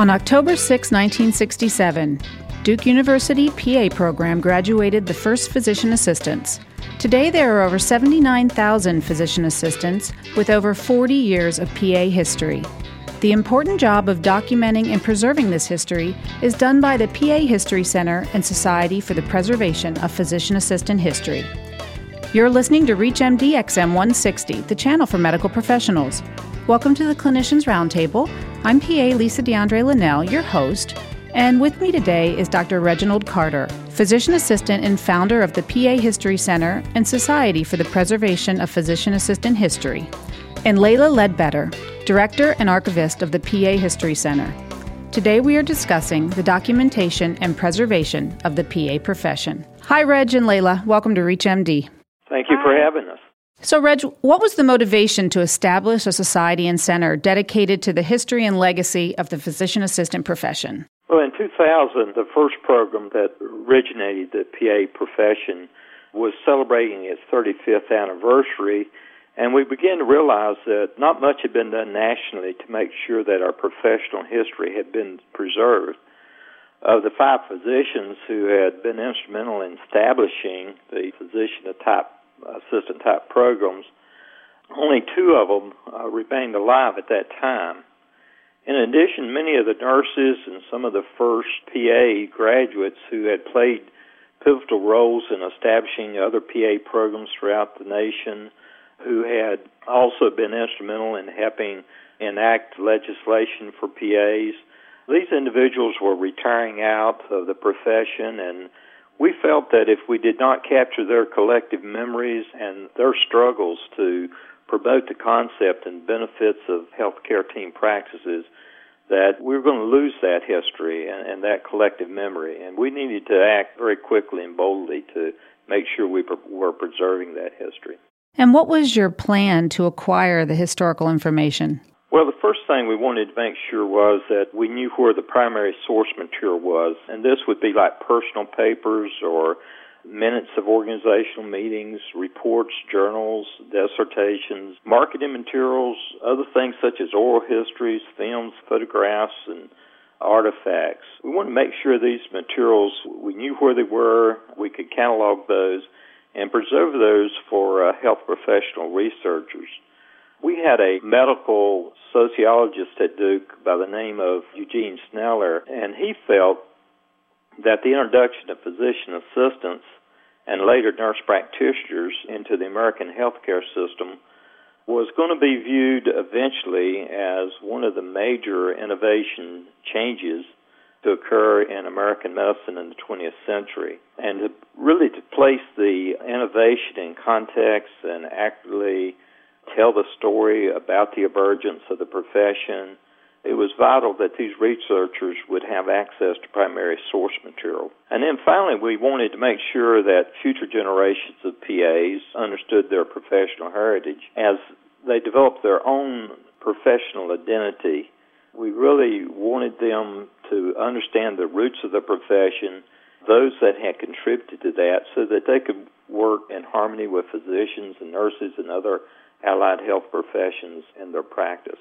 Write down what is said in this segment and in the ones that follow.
On October 6, 1967, Duke University PA program graduated the first physician assistants. Today, there are over 79,000 physician assistants with over 40 years of PA history. The important job of documenting and preserving this history is done by the PA History Center and Society for the Preservation of Physician Assistant History. You're listening to ReachMD XM 160, the channel for medical professionals. Welcome to the Clinicians Roundtable. I'm PA Lisa DeAndre Linnell, your host, and with me today is Dr. Reginald Carter, physician assistant and founder of the PA History Center and Society for the Preservation of Physician Assistant History, and Layla Ledbetter, director and archivist of the PA History Center. Today we are discussing the documentation and preservation of the PA profession. Hi, Reg and Layla. Welcome to ReachMD. Thank you for having us. So, Reg, what was the motivation to establish a society and center dedicated to the history and legacy of the physician assistant profession? Well, in 2000, the first program that originated the PA profession was celebrating its 35th anniversary, and we began to realize that not much had been done nationally to make sure that our professional history had been preserved. Of the five physicians who had been instrumental in establishing the physician type assistant type programs. Only two of them uh, remained alive at that time. In addition, many of the nurses and some of the first PA graduates who had played pivotal roles in establishing other PA programs throughout the nation, who had also been instrumental in helping enact legislation for PAs. These individuals were retiring out of the profession and we felt that if we did not capture their collective memories and their struggles to promote the concept and benefits of healthcare team practices, that we were going to lose that history and, and that collective memory. And we needed to act very quickly and boldly to make sure we were preserving that history. And what was your plan to acquire the historical information? Well, the first thing we wanted to make sure was that we knew where the primary source material was, and this would be like personal papers or minutes of organizational meetings, reports, journals, dissertations, marketing materials, other things such as oral histories, films, photographs, and artifacts. We wanted to make sure these materials, we knew where they were, we could catalog those, and preserve those for uh, health professional researchers. We had a medical sociologist at Duke by the name of Eugene Schneller, and he felt that the introduction of physician assistants and later nurse practitioners into the American healthcare system was going to be viewed eventually as one of the major innovation changes to occur in American medicine in the 20th century. And to really to place the innovation in context and accurately tell the story about the emergence of the profession. It was vital that these researchers would have access to primary source material. And then finally, we wanted to make sure that future generations of PAs understood their professional heritage as they developed their own professional identity. We really wanted them to understand the roots of the profession, those that had contributed to that, so that they could work in harmony with physicians and nurses and other allied health professions in their practice.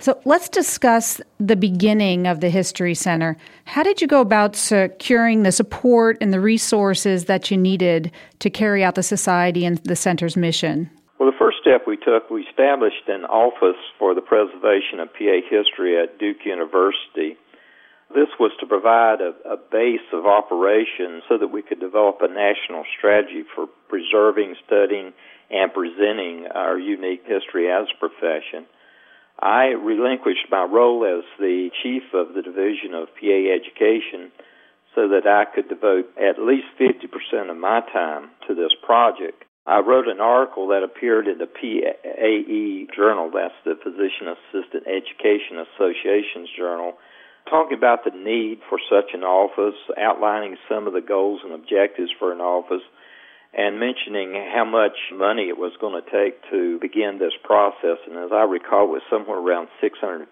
So let's discuss the beginning of the History Center. How did you go about securing the support and the resources that you needed to carry out the society and the center's mission? Well, the first step we took, we established an office for the preservation of PA history at Duke University. This was to provide a, a base of operations so that we could develop a national strategy for preserving, studying, and presenting our unique history as a profession. I relinquished my role as the chief of the Division of PA Education so that I could devote at least 50% of my time to this project. I wrote an article that appeared in the PAE Journal, that's the Physician Assistant Education Association's journal, talking about the need for such an office, outlining some of the goals and objectives for an office, and mentioning how much money it was going to take to begin this process. And as I recall, it was somewhere around $650,000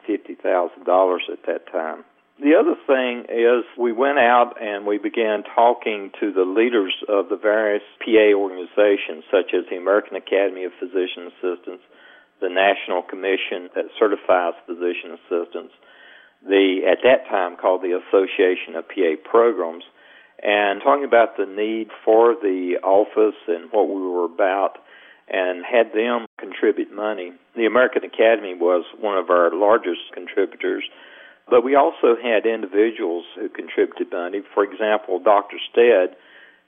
at that time. The other thing is we went out and we began talking to the leaders of the various PA organizations, such as the American Academy of Physician Assistants, the National Commission that certifies physician assistants, the at that time called the Association of PA Programs, and talking about the need for the office and what we were about, and had them contribute money. The American Academy was one of our largest contributors, but we also had individuals who contributed money. For example, Dr. Stead,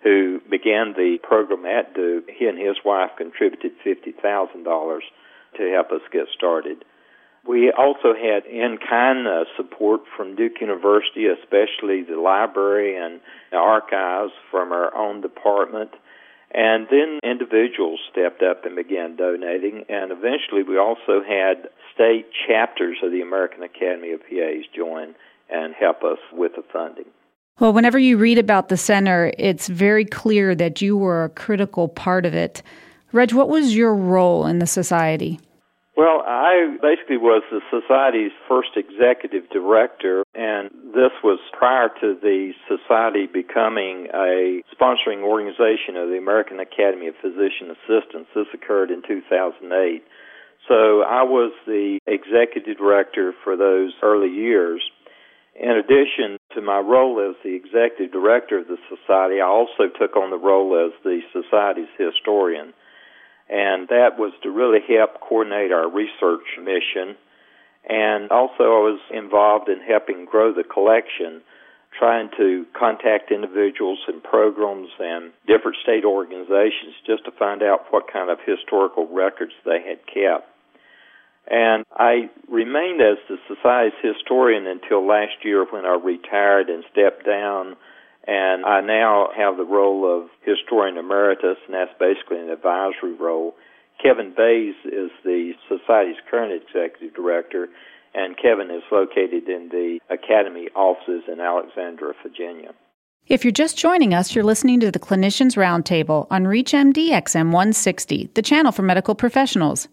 who began the program at Duke, he and his wife contributed $50,000 to help us get started. We also had in-kind uh, support from Duke University, especially the library and the archives from our own department. And then individuals stepped up and began donating, and eventually we also had state chapters of the American Academy of PAs join and help us with the funding. Well, whenever you read about the center, it's very clear that you were a critical part of it. Reg, what was your role in the society? Well, I basically was the society's first executive director, and this was prior to the society becoming a sponsoring organization of the American Academy of Physician Assistants. This occurred in 2008. So I was the executive director for those early years. In addition to my role as the executive director of the society, I also took on the role as the society's historian and that was to really help coordinate our research mission. And also, I was involved in helping grow the collection, trying to contact individuals and programs and different state organizations just to find out what kind of historical records they had kept. And I remained as the Society's historian until last year when I retired and stepped down and I now have the role of historian emeritus, and that's basically an advisory role. Kevin Bays is the Society's current executive director, and Kevin is located in the Academy offices in Alexandria, Virginia. If you're just joining us, you're listening to the Clinicians Roundtable on ReachMD XM 160, the channel for medical professionals.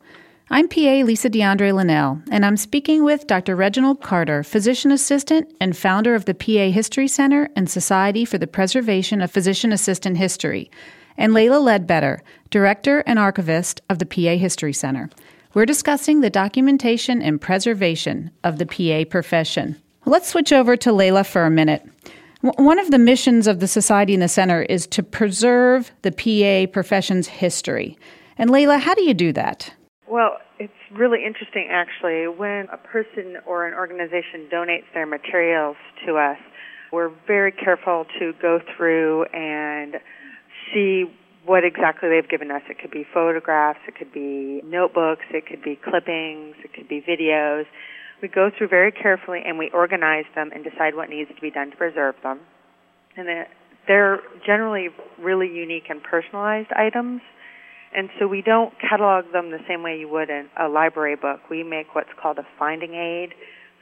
I'm PA Lisa DeAndre Linnell, and I'm speaking with Dr. Reginald Carter, physician assistant and founder of the PA History Center and Society for the Preservation of Physician Assistant History, and Layla Ledbetter, director and archivist of the PA History Center. We're discussing the documentation and preservation of the PA profession. Let's switch over to Layla for a minute. One of the missions of the Society and the Center is to preserve the PA profession's history. And Layla, how do you do that? Well, it's really interesting actually. When a person or an organization donates their materials to us, we're very careful to go through and see what exactly they've given us. It could be photographs, it could be notebooks, it could be clippings, it could be videos. We go through very carefully and we organize them and decide what needs to be done to preserve them. And they're generally really unique and personalized items and so we don't catalog them the same way you would in a library book. We make what's called a finding aid,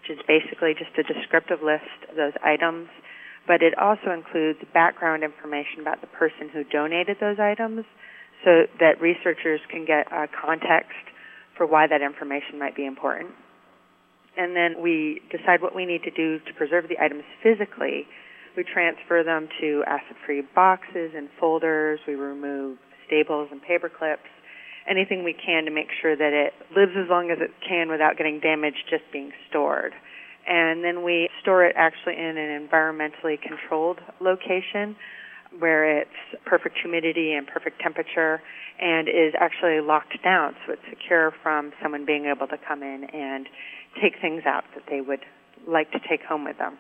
which is basically just a descriptive list of those items, but it also includes background information about the person who donated those items so that researchers can get a context for why that information might be important. And then we decide what we need to do to preserve the items physically. We transfer them to acid-free boxes and folders. We remove staples and paper clips, anything we can to make sure that it lives as long as it can without getting damaged just being stored. And then we store it actually in an environmentally controlled location where it's perfect humidity and perfect temperature and is actually locked down so it's secure from someone being able to come in and take things out that they would like to take home with them.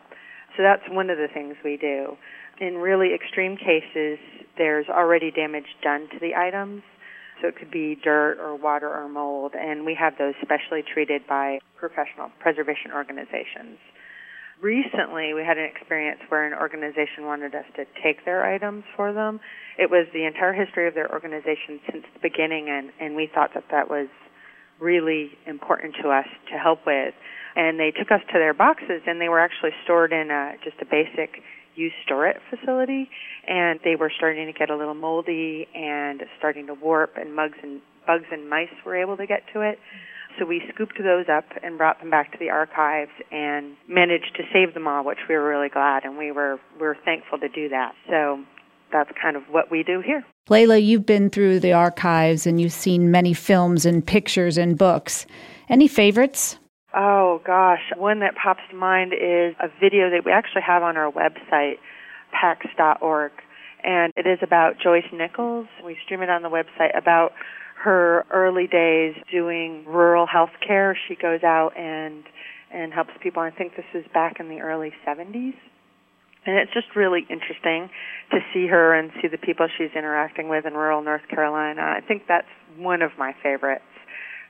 So that's one of the things we do in really extreme cases, there's already damage done to the items. So it could be dirt or water or mold, and we have those specially treated by professional preservation organizations. Recently, we had an experience where an organization wanted us to take their items for them. It was the entire history of their organization since the beginning, and, and we thought that that was really important to us to help with. And they took us to their boxes, and they were actually stored in a, just a basic used storage facility, and they were starting to get a little moldy and starting to warp, and bugs and bugs and mice were able to get to it. So we scooped those up and brought them back to the archives and managed to save them all, which we were really glad, and we were we were thankful to do that. So that's kind of what we do here. Layla, you've been through the archives and you've seen many films and pictures and books. Any favorites? Oh gosh, one that pops to mind is a video that we actually have on our website, pahx.org, and it is about Joyce Nichols. We stream it on the website about her early days doing rural health care. She goes out and and helps people. I think this is back in the early 70s. And it's just really interesting to see her and see the people she's interacting with in rural North Carolina. I think that's one of my favorites.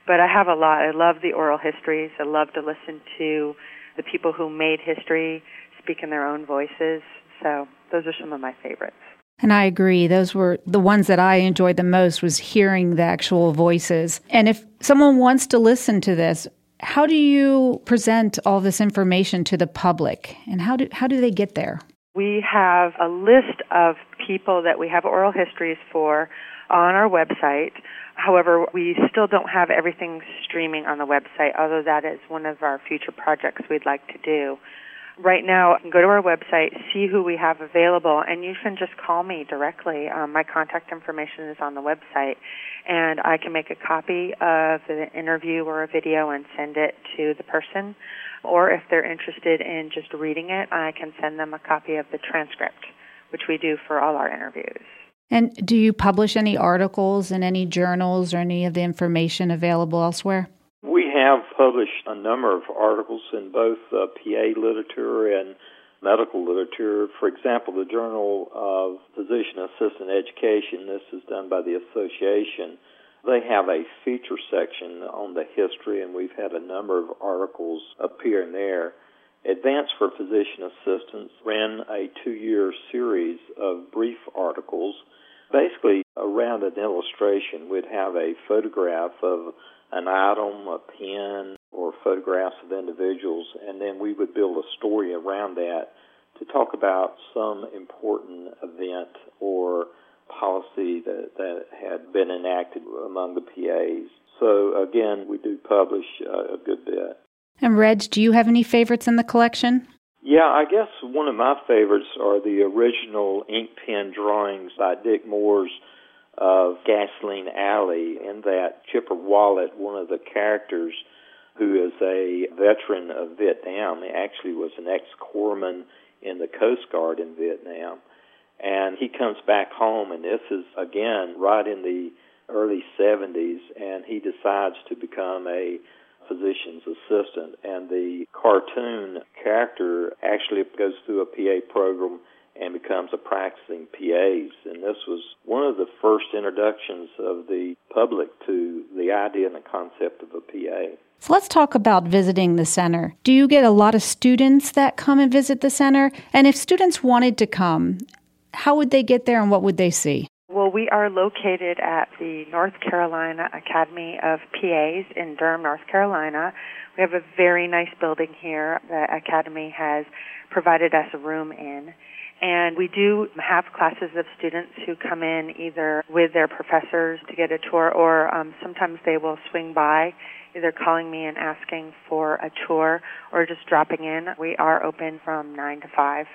But I have a lot. I love the oral histories. I love to listen to the people who made history speak in their own voices. So those are some of my favorites. And I agree. Those were the ones that I enjoyed the most was hearing the actual voices. And if someone wants to listen to this, how do you present all this information to the public and how do how do they get there? We have a list of people that we have oral histories for on our website. However, we still don't have everything streaming on the website, although that is one of our future projects we'd like to do right now, go to our website, see who we have available, and you can just call me directly. Um, my contact information is on the website, and I can make a copy of the interview or a video and send it to the person. Or if they're interested in just reading it, I can send them a copy of the transcript, which we do for all our interviews. And do you publish any articles in any journals or any of the information available elsewhere? We have published a number of articles in both uh, PA literature and medical literature. For example, the Journal of Physician Assistant Education, this is done by the association, they have a feature section on the history, and we've had a number of articles appear in there. Advance for Physician Assistants ran a two year series of brief articles, basically around an illustration. We'd have a photograph of an item, a pen, or photographs of individuals, and then we would build a story around that to talk about some important event or policy that, that had been enacted among the PAs. So again, we do publish uh, a good bit. And Reg, do you have any favorites in the collection? Yeah, I guess one of my favorites are the original ink pen drawings by Dick Moores of Gasoline Alley, in that Chipper Wallet, one of the characters who is a veteran of Vietnam, he actually was an ex-corpsman in the Coast Guard in Vietnam. And he comes back home, and this is, again, right in the early 70s, and he decides to become a physician's assistant. And the cartoon character actually goes through a PA program and becomes a practicing PAs. And this was one of the first introductions of the public to the idea and the concept of a PA. So let's talk about visiting the center. Do you get a lot of students that come and visit the center? And if students wanted to come, how would they get there and what would they see? We are located at the North Carolina Academy of PAs in Durham, North Carolina. We have a very nice building here. The Academy has provided us a room in. And we do have classes of students who come in either with their professors to get a tour or um, sometimes they will swing by either calling me and asking for a tour or just dropping in. We are open from 9 to 5.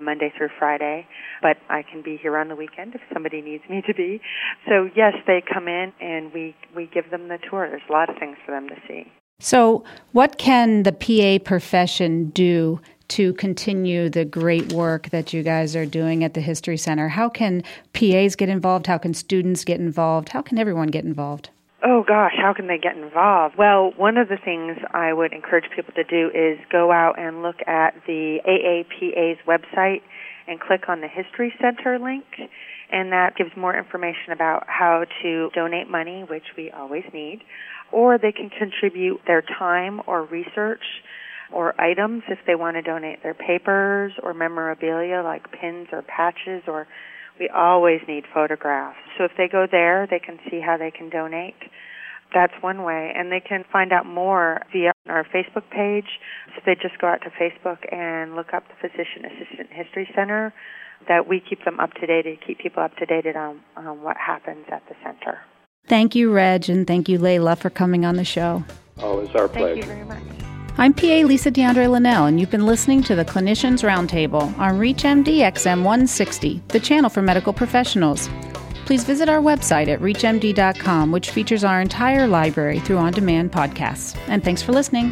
Monday through Friday, but I can be here on the weekend if somebody needs me to be. So yes, they come in and we we give them the tour. There's a lot of things for them to see. So, what can the PA profession do to continue the great work that you guys are doing at the History Center? How can PAs get involved? How can students get involved? How can everyone get involved? Oh gosh, how can they get involved? Well, one of the things I would encourage people to do is go out and look at the AAPA's website and click on the History Center link, and that gives more information about how to donate money, which we always need, or they can contribute their time or research or items if they want to donate their papers or memorabilia like pins or patches or we always need photographs. So if they go there, they can see how they can donate. That's one way. And they can find out more via our Facebook page. So they just go out to Facebook and look up the Physician Assistant History Center that we keep them up to date and keep people up to date on, on what happens at the center. Thank you, Reg, and thank you, Layla, for coming on the show. Oh, it's our pleasure. Thank you very much. I'm PA Lisa DeAndre Linnell, and you've been listening to the Clinicians Roundtable on ReachMD XM 160, the channel for medical professionals. Please visit our website at reachmd.com, which features our entire library through on demand podcasts. And thanks for listening.